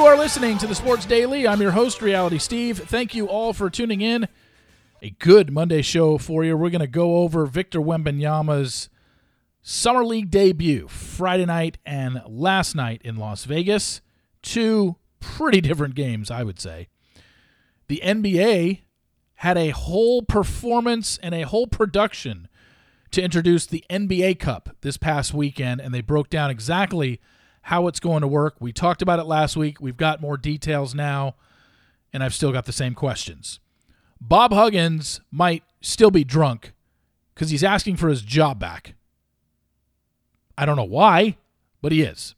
You are listening to the Sports Daily. I'm your host, Reality Steve. Thank you all for tuning in. A good Monday show for you. We're going to go over Victor Wembanyama's Summer League debut Friday night and last night in Las Vegas. Two pretty different games, I would say. The NBA had a whole performance and a whole production to introduce the NBA Cup this past weekend, and they broke down exactly how it's going to work. We talked about it last week. We've got more details now, and I've still got the same questions. Bob Huggins might still be drunk because he's asking for his job back. I don't know why, but he is.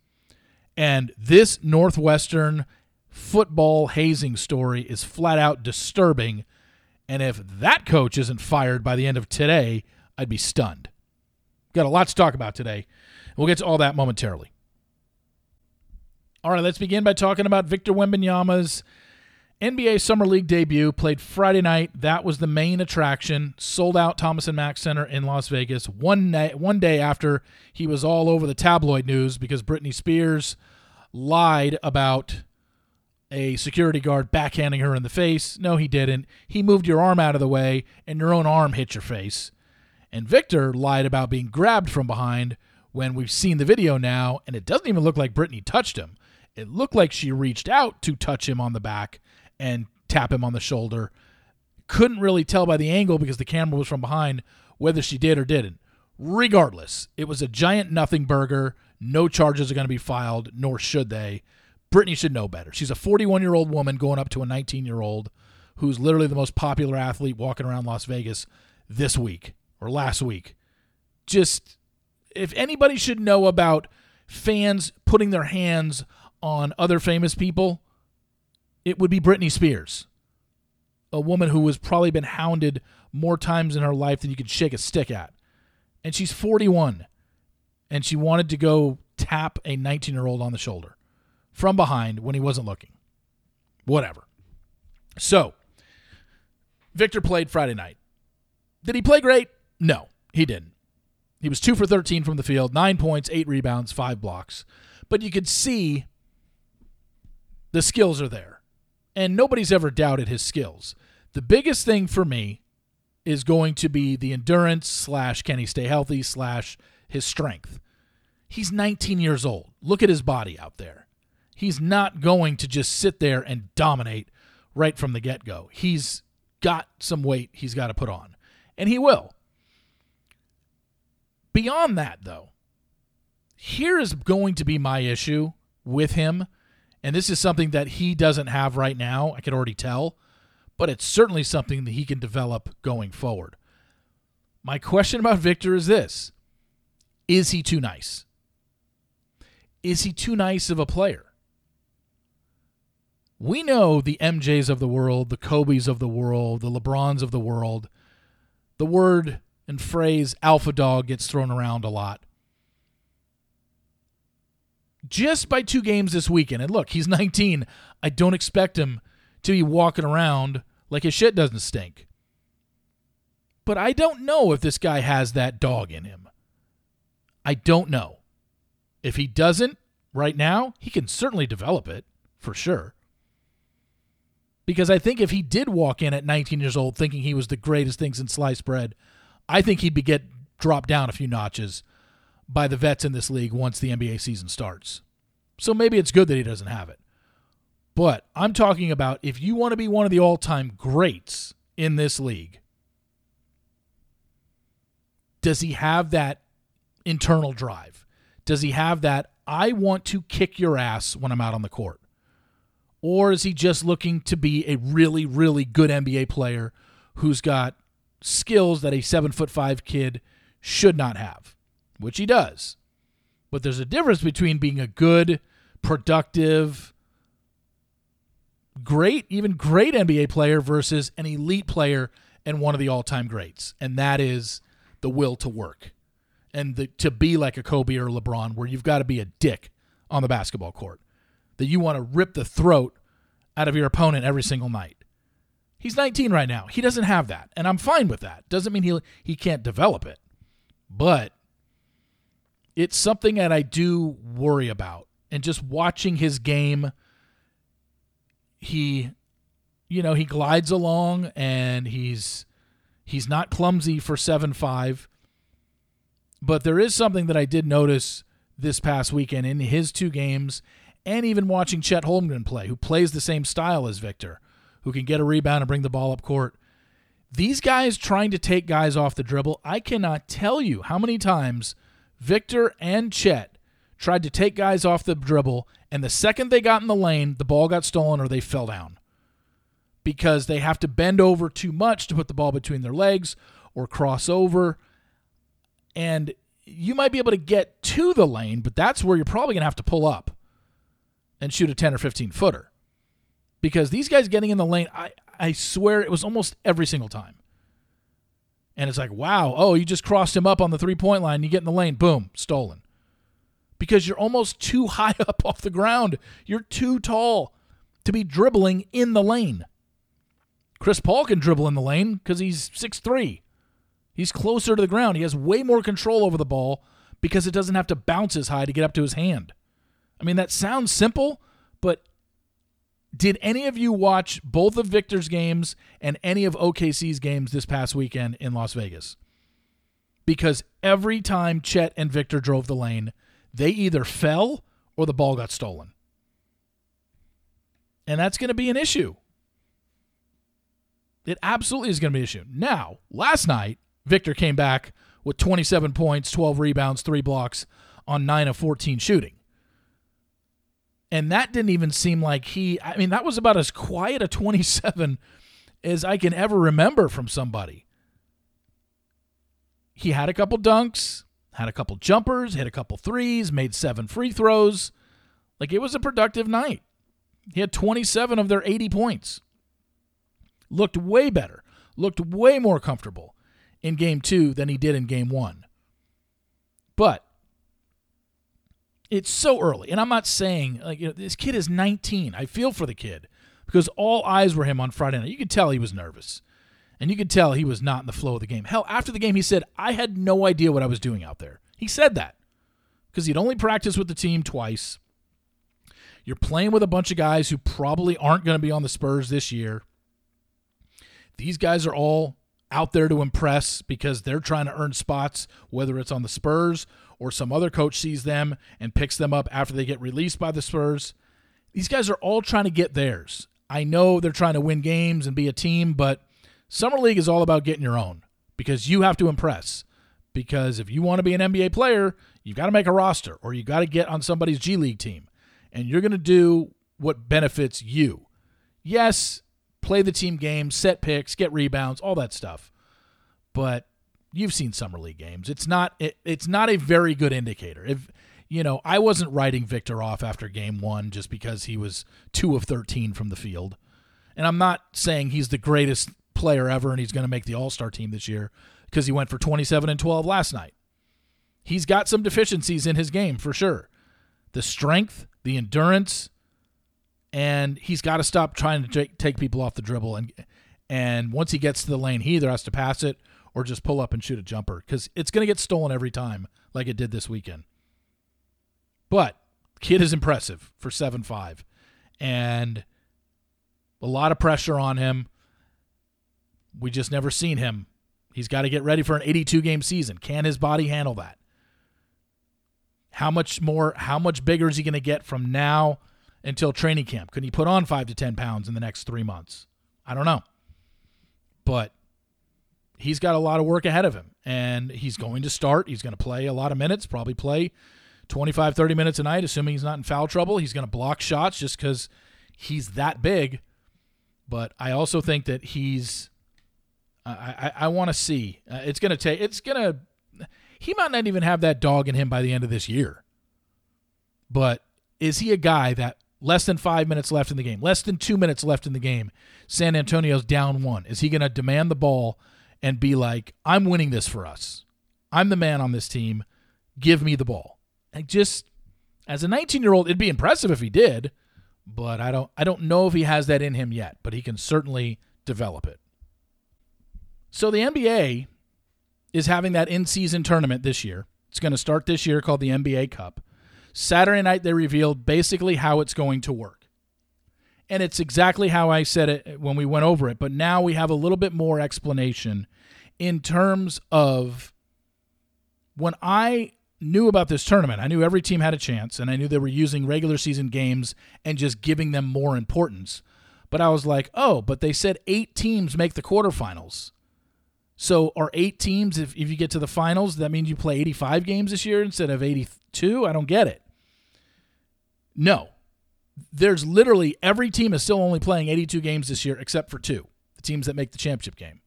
And this Northwestern football hazing story is flat out disturbing. And if that coach isn't fired by the end of today, I'd be stunned. Got a lot to talk about today. We'll get to all that momentarily. All right, let's begin by talking about Victor Wembanyama's NBA Summer League debut. Played Friday night. That was the main attraction. Sold out Thomas and Mack Center in Las Vegas. One day, one day after he was all over the tabloid news because Britney Spears lied about a security guard backhanding her in the face. No, he didn't. He moved your arm out of the way, and your own arm hit your face. And Victor lied about being grabbed from behind when we've seen the video now, and it doesn't even look like Britney touched him. It looked like she reached out to touch him on the back and tap him on the shoulder. Couldn't really tell by the angle because the camera was from behind whether she did or didn't. Regardless, it was a giant nothing burger. No charges are going to be filed, nor should they. Britney should know better. She's a 41 year old woman going up to a 19 year old who's literally the most popular athlete walking around Las Vegas this week or last week. Just, if anybody should know about fans putting their hands on other famous people, it would be Britney Spears, a woman who has probably been hounded more times in her life than you could shake a stick at. And she's 41, and she wanted to go tap a 19 year old on the shoulder from behind when he wasn't looking. Whatever. So, Victor played Friday night. Did he play great? No, he didn't. He was two for 13 from the field, nine points, eight rebounds, five blocks. But you could see the skills are there. And nobody's ever doubted his skills. The biggest thing for me is going to be the endurance slash can he stay healthy slash his strength. He's 19 years old. Look at his body out there. He's not going to just sit there and dominate right from the get go. He's got some weight he's got to put on, and he will. Beyond that, though, here is going to be my issue with him and this is something that he doesn't have right now, I can already tell, but it's certainly something that he can develop going forward. My question about Victor is this Is he too nice? Is he too nice of a player? We know the MJs of the world, the Kobe's of the world, the LeBrons of the world. The word and phrase alpha dog gets thrown around a lot just by two games this weekend. And look, he's 19. I don't expect him to be walking around like his shit doesn't stink. But I don't know if this guy has that dog in him. I don't know. If he doesn't right now, he can certainly develop it for sure. Because I think if he did walk in at 19 years old thinking he was the greatest things in sliced bread, I think he'd be get dropped down a few notches by the vets in this league once the NBA season starts. So maybe it's good that he doesn't have it. But I'm talking about if you want to be one of the all time greats in this league, does he have that internal drive? Does he have that, I want to kick your ass when I'm out on the court? Or is he just looking to be a really, really good NBA player who's got skills that a seven foot five kid should not have? Which he does. But there's a difference between being a good, productive, great, even great NBA player versus an elite player and one of the all time greats. And that is the will to work and the, to be like a Kobe or LeBron, where you've got to be a dick on the basketball court, that you want to rip the throat out of your opponent every single night. He's 19 right now. He doesn't have that, and I'm fine with that. Doesn't mean he he can't develop it, but it's something that I do worry about. And just watching his game he you know, he glides along and he's he's not clumsy for 7-5. But there is something that I did notice this past weekend in his two games and even watching Chet Holmgren play, who plays the same style as Victor, who can get a rebound and bring the ball up court. These guys trying to take guys off the dribble, I cannot tell you how many times Victor and Chet tried to take guys off the dribble, and the second they got in the lane, the ball got stolen or they fell down. Because they have to bend over too much to put the ball between their legs or cross over. And you might be able to get to the lane, but that's where you're probably going to have to pull up and shoot a 10 or 15 footer. Because these guys getting in the lane, I, I swear it was almost every single time. And it's like, wow, oh, you just crossed him up on the three point line, you get in the lane, boom, stolen. Because you're almost too high up off the ground. You're too tall to be dribbling in the lane. Chris Paul can dribble in the lane because he's six three. He's closer to the ground. He has way more control over the ball because it doesn't have to bounce as high to get up to his hand. I mean, that sounds simple, did any of you watch both of Victor's games and any of OKC's games this past weekend in Las Vegas? Because every time Chet and Victor drove the lane, they either fell or the ball got stolen. And that's going to be an issue. It absolutely is going to be an issue. Now, last night, Victor came back with 27 points, 12 rebounds, 3 blocks on 9 of 14 shooting. And that didn't even seem like he, I mean, that was about as quiet a 27 as I can ever remember from somebody. He had a couple dunks, had a couple jumpers, hit a couple threes, made seven free throws. Like it was a productive night. He had 27 of their 80 points. Looked way better, looked way more comfortable in game two than he did in game one. But it's so early. And I'm not saying like you know, this kid is 19. I feel for the kid because all eyes were him on Friday night. You could tell he was nervous. And you could tell he was not in the flow of the game. Hell, after the game he said, "I had no idea what I was doing out there." He said that because he'd only practiced with the team twice. You're playing with a bunch of guys who probably aren't going to be on the Spurs this year. These guys are all out there to impress because they're trying to earn spots, whether it's on the Spurs or some other coach sees them and picks them up after they get released by the Spurs. These guys are all trying to get theirs. I know they're trying to win games and be a team, but Summer League is all about getting your own because you have to impress. Because if you want to be an NBA player, you've got to make a roster or you got to get on somebody's G League team. And you're going to do what benefits you. Yes, play the team game, set picks, get rebounds, all that stuff. But you've seen summer league games. It's not it, it's not a very good indicator. If you know, I wasn't writing Victor off after game 1 just because he was 2 of 13 from the field. And I'm not saying he's the greatest player ever and he's going to make the All-Star team this year because he went for 27 and 12 last night. He's got some deficiencies in his game for sure. The strength, the endurance, and he's got to stop trying to take people off the dribble and and once he gets to the lane, he either has to pass it or just pull up and shoot a jumper because it's going to get stolen every time, like it did this weekend. But kid is impressive for seven five, and a lot of pressure on him. We just never seen him. He's got to get ready for an 82 game season. Can his body handle that? How much more? How much bigger is he going to get from now until training camp? Can he put on five to ten pounds in the next three months? I don't know, but he's got a lot of work ahead of him and he's going to start. He's going to play a lot of minutes, probably play 25, 30 minutes a night, assuming he's not in foul trouble. He's going to block shots just because he's that big. But I also think that he's, I, I, I want to see. Uh, it's going to take, it's going to, he might not even have that dog in him by the end of this year. But is he a guy that less than five minutes left in the game, less than two minutes left in the game, San Antonio's down one? Is he going to demand the ball and be like, I'm winning this for us. I'm the man on this team. Give me the ball. I just as a 19 year old, it'd be impressive if he did, but I don't I don't know if he has that in him yet, but he can certainly develop it. So the NBA is having that in season tournament this year. It's going to start this year called the NBA Cup. Saturday night they revealed basically how it's going to work. And it's exactly how I said it when we went over it. But now we have a little bit more explanation in terms of when I knew about this tournament, I knew every team had a chance, and I knew they were using regular season games and just giving them more importance. But I was like, oh, but they said eight teams make the quarterfinals. So are eight teams, if, if you get to the finals, that means you play 85 games this year instead of 82? I don't get it. No. There's literally every team is still only playing 82 games this year except for two, the teams that make the championship game.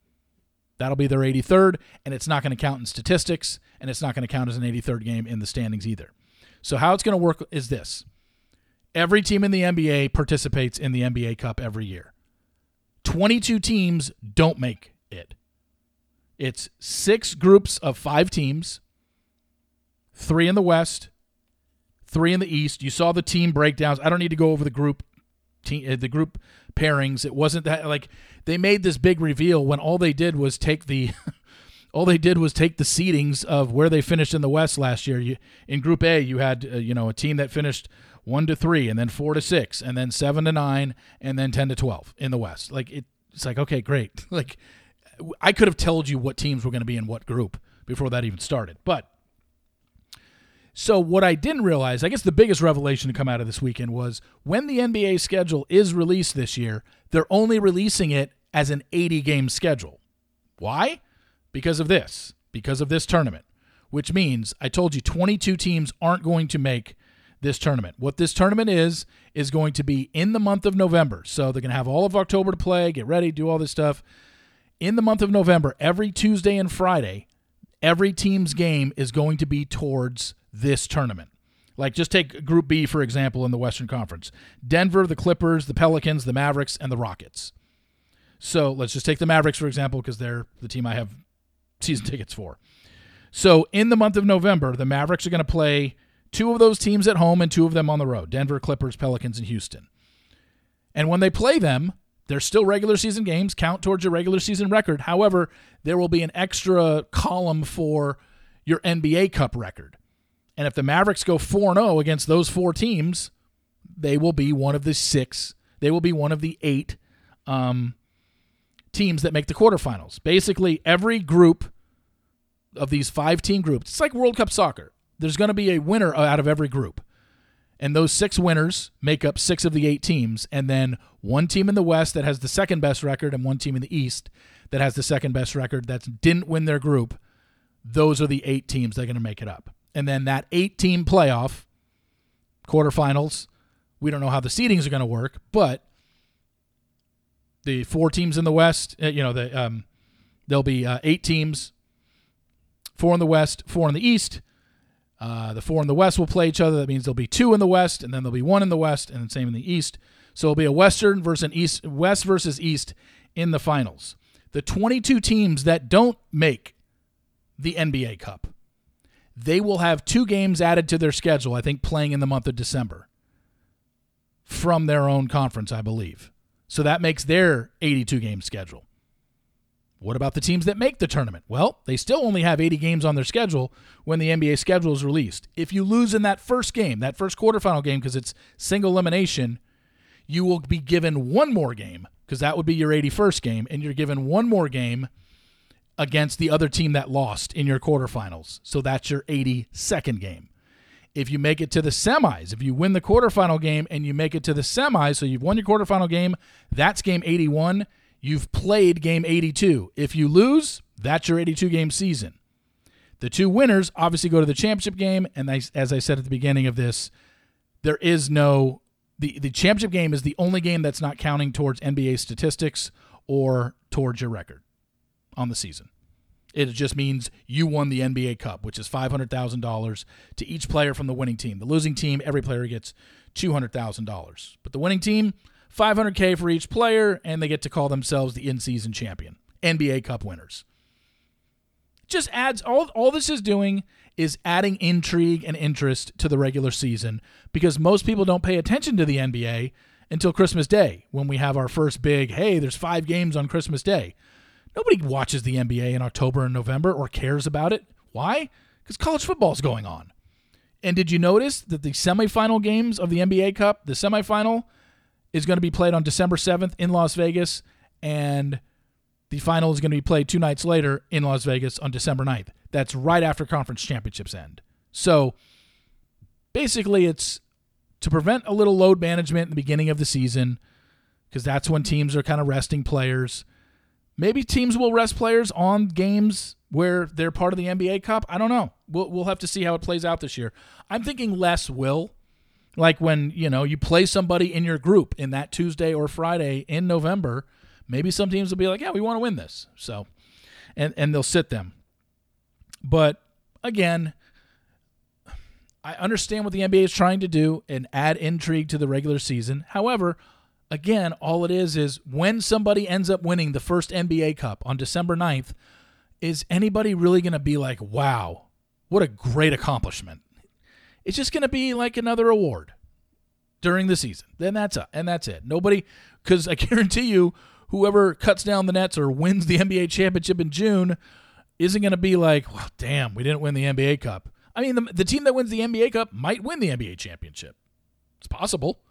That'll be their 83rd, and it's not going to count in statistics, and it's not going to count as an 83rd game in the standings either. So, how it's going to work is this every team in the NBA participates in the NBA Cup every year. 22 teams don't make it. It's six groups of five teams, three in the West, three in the East. You saw the team breakdowns. I don't need to go over the group team, uh, the group pairings. It wasn't that like they made this big reveal when all they did was take the all they did was take the seedings of where they finished in the West last year. You, in Group A, you had uh, you know a team that finished one to three, and then four to six, and then seven to nine, and then ten to twelve in the West. Like it, it's like okay, great. like I could have told you what teams were going to be in what group before that even started, but. So what I didn't realize, I guess the biggest revelation to come out of this weekend was when the NBA schedule is released this year, they're only releasing it as an 80 game schedule. Why? Because of this, because of this tournament, which means I told you 22 teams aren't going to make this tournament. What this tournament is, is going to be in the month of November. So they're going to have all of October to play, get ready, do all this stuff. In the month of November, every Tuesday and Friday, every team's game is going to be towards this tournament. Like just take Group B for example in the Western Conference. Denver, the Clippers, the Pelicans, the Mavericks and the Rockets. So, let's just take the Mavericks for example because they're the team I have season tickets for. So, in the month of November, the Mavericks are going to play two of those teams at home and two of them on the road. Denver, Clippers, Pelicans and Houston. And when they play them, they're still regular season games, count towards your regular season record. However, there will be an extra column for your NBA Cup record. And if the Mavericks go 4 0 against those four teams, they will be one of the six, they will be one of the eight um, teams that make the quarterfinals. Basically, every group of these five team groups, it's like World Cup soccer. There's going to be a winner out of every group. And those six winners make up six of the eight teams. And then one team in the West that has the second best record and one team in the East that has the second best record that didn't win their group. Those are the eight teams that are going to make it up and then that eight team playoff quarterfinals. We don't know how the seedings are going to work, but the four teams in the West, uh, you know, the um, there'll be uh, eight teams, four in the West, four in the East. Uh, the four in the West will play each other. That means there'll be two in the West, and then there'll be one in the West, and then same in the East. So it'll be a Western versus an East, West versus East in the finals. The 22 teams that don't make the NBA Cup they will have two games added to their schedule, I think, playing in the month of December from their own conference, I believe. So that makes their 82 game schedule. What about the teams that make the tournament? Well, they still only have 80 games on their schedule when the NBA schedule is released. If you lose in that first game, that first quarterfinal game, because it's single elimination, you will be given one more game, because that would be your 81st game, and you're given one more game against the other team that lost in your quarterfinals. So that's your 82nd game. If you make it to the semis, if you win the quarterfinal game and you make it to the semis, so you've won your quarterfinal game, that's game 81. You've played game 82. If you lose, that's your 82 game season. The two winners obviously go to the championship game, and as I said at the beginning of this, there is no the the championship game is the only game that's not counting towards NBA statistics or towards your record on the season. It just means you won the NBA Cup, which is $500,000 to each player from the winning team. The losing team, every player gets $200,000. But the winning team, 500K for each player, and they get to call themselves the in season champion, NBA Cup winners. Just adds, all, all this is doing is adding intrigue and interest to the regular season because most people don't pay attention to the NBA until Christmas Day when we have our first big, hey, there's five games on Christmas Day. Nobody watches the NBA in October and November or cares about it. Why? Because college football is going on. And did you notice that the semifinal games of the NBA Cup, the semifinal, is going to be played on December 7th in Las Vegas, and the final is going to be played two nights later in Las Vegas on December 9th. That's right after conference championships end. So basically, it's to prevent a little load management in the beginning of the season, because that's when teams are kind of resting players. Maybe teams will rest players on games where they're part of the NBA Cup. I don't know. We'll, we'll have to see how it plays out this year. I'm thinking less will. Like when, you know, you play somebody in your group in that Tuesday or Friday in November, maybe some teams will be like, yeah, we want to win this. So, and, and they'll sit them. But again, I understand what the NBA is trying to do and add intrigue to the regular season. However, again, all it is is when somebody ends up winning the first NBA Cup on December 9th, is anybody really going to be like, wow, what a great accomplishment? It's just going to be like another award during the season. Then that's it. And that's it. Nobody, because I guarantee you, whoever cuts down the nets or wins the NBA championship in June isn't going to be like, well, damn, we didn't win the NBA Cup. I mean, the, the team that wins the NBA Cup might win the NBA championship. It's possible.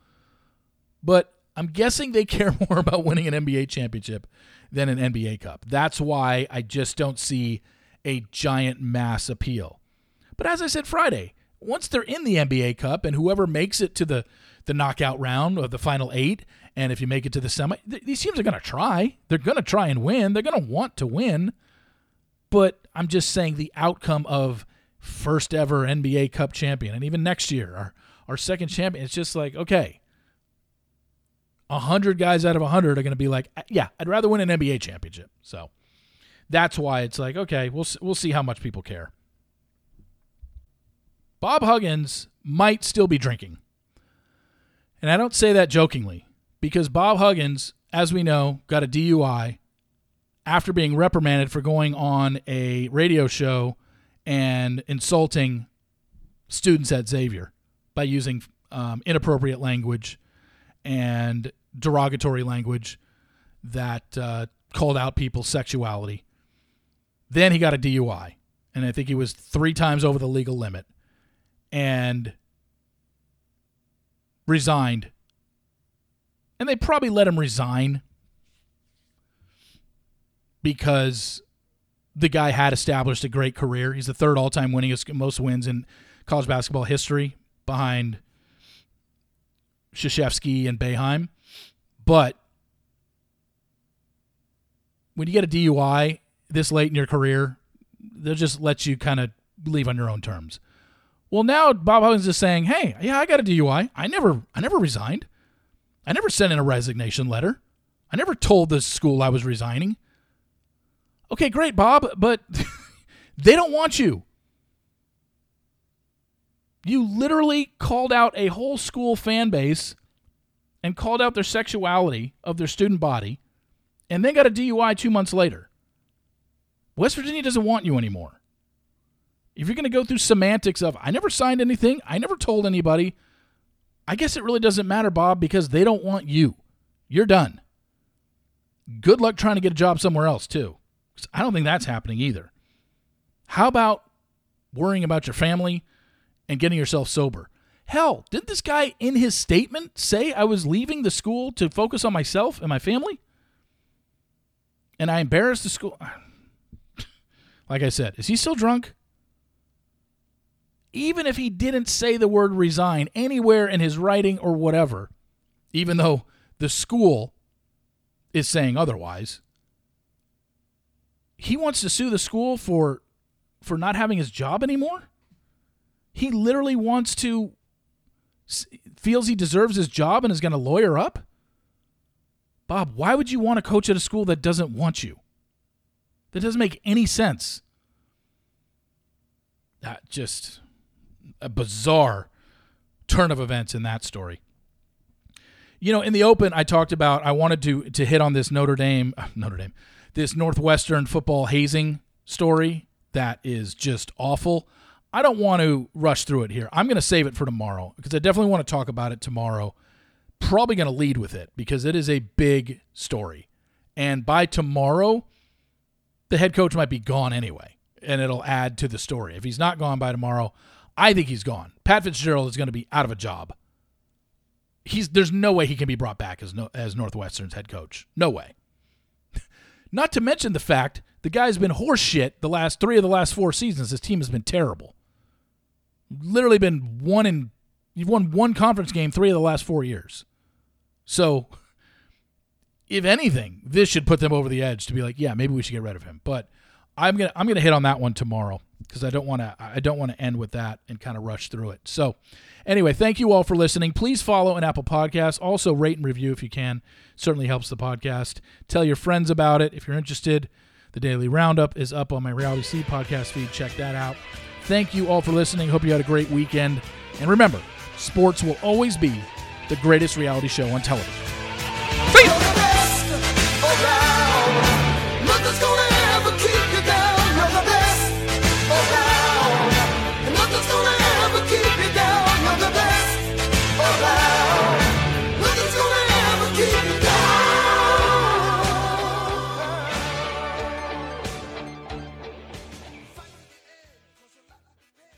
But I'm guessing they care more about winning an NBA championship than an NBA Cup. That's why I just don't see a giant mass appeal. But as I said Friday, once they're in the NBA Cup and whoever makes it to the the knockout round of the final 8 and if you make it to the semi th- these teams are going to try. They're going to try and win. They're going to want to win. But I'm just saying the outcome of first ever NBA Cup champion and even next year our our second champion it's just like okay, 100 guys out of 100 are going to be like, yeah, I'd rather win an NBA championship. So that's why it's like, okay, we'll, we'll see how much people care. Bob Huggins might still be drinking. And I don't say that jokingly because Bob Huggins, as we know, got a DUI after being reprimanded for going on a radio show and insulting students at Xavier by using um, inappropriate language and derogatory language that uh, called out people's sexuality. Then he got a DUI, and I think he was three times over the legal limit, and resigned. And they probably let him resign because the guy had established a great career. He's the third all-time winningest, most wins in college basketball history, behind Krzyzewski and Boeheim. But when you get a DUI this late in your career, they'll just let you kind of leave on your own terms. Well, now Bob Huggins is saying, "Hey, yeah, I got a DUI. I never, I never resigned. I never sent in a resignation letter. I never told the school I was resigning." Okay, great, Bob, but they don't want you. You literally called out a whole school fan base and called out their sexuality of their student body and then got a DUI two months later. West Virginia doesn't want you anymore. If you're going to go through semantics of, I never signed anything, I never told anybody, I guess it really doesn't matter, Bob, because they don't want you. You're done. Good luck trying to get a job somewhere else, too. I don't think that's happening either. How about worrying about your family and getting yourself sober? Hell, didn't this guy in his statement say I was leaving the school to focus on myself and my family? And I embarrassed the school. Like I said, is he still drunk? Even if he didn't say the word resign anywhere in his writing or whatever, even though the school is saying otherwise, he wants to sue the school for for not having his job anymore? He literally wants to feels he deserves his job and is going to lawyer up? Bob, why would you want to coach at a school that doesn't want you? That doesn't make any sense. That just a bizarre turn of events in that story. You know, in the open, I talked about I wanted to to hit on this Notre Dame, uh, Notre Dame, this Northwestern football hazing story that is just awful. I don't want to rush through it here. I'm going to save it for tomorrow because I definitely want to talk about it tomorrow. Probably going to lead with it because it is a big story. And by tomorrow, the head coach might be gone anyway, and it'll add to the story. If he's not gone by tomorrow, I think he's gone. Pat Fitzgerald is going to be out of a job. he's there's no way he can be brought back as no, as Northwestern's head coach. No way. Not to mention the fact the guy's been horseshit the last three of the last four seasons. His team has been terrible. Literally been one in you've won one conference game three of the last four years. So if anything, this should put them over the edge to be like, yeah, maybe we should get rid of him. But I'm gonna I'm gonna hit on that one tomorrow because I don't want to I don't want to end with that and kind of rush through it. So anyway, thank you all for listening. Please follow an Apple Podcast. Also rate and review if you can. Certainly helps the podcast. Tell your friends about it if you're interested. The Daily Roundup is up on my Reality Steve podcast feed. Check that out. Thank you all for listening. Hope you had a great weekend. And remember, sports will always be the greatest reality show on television. See ya!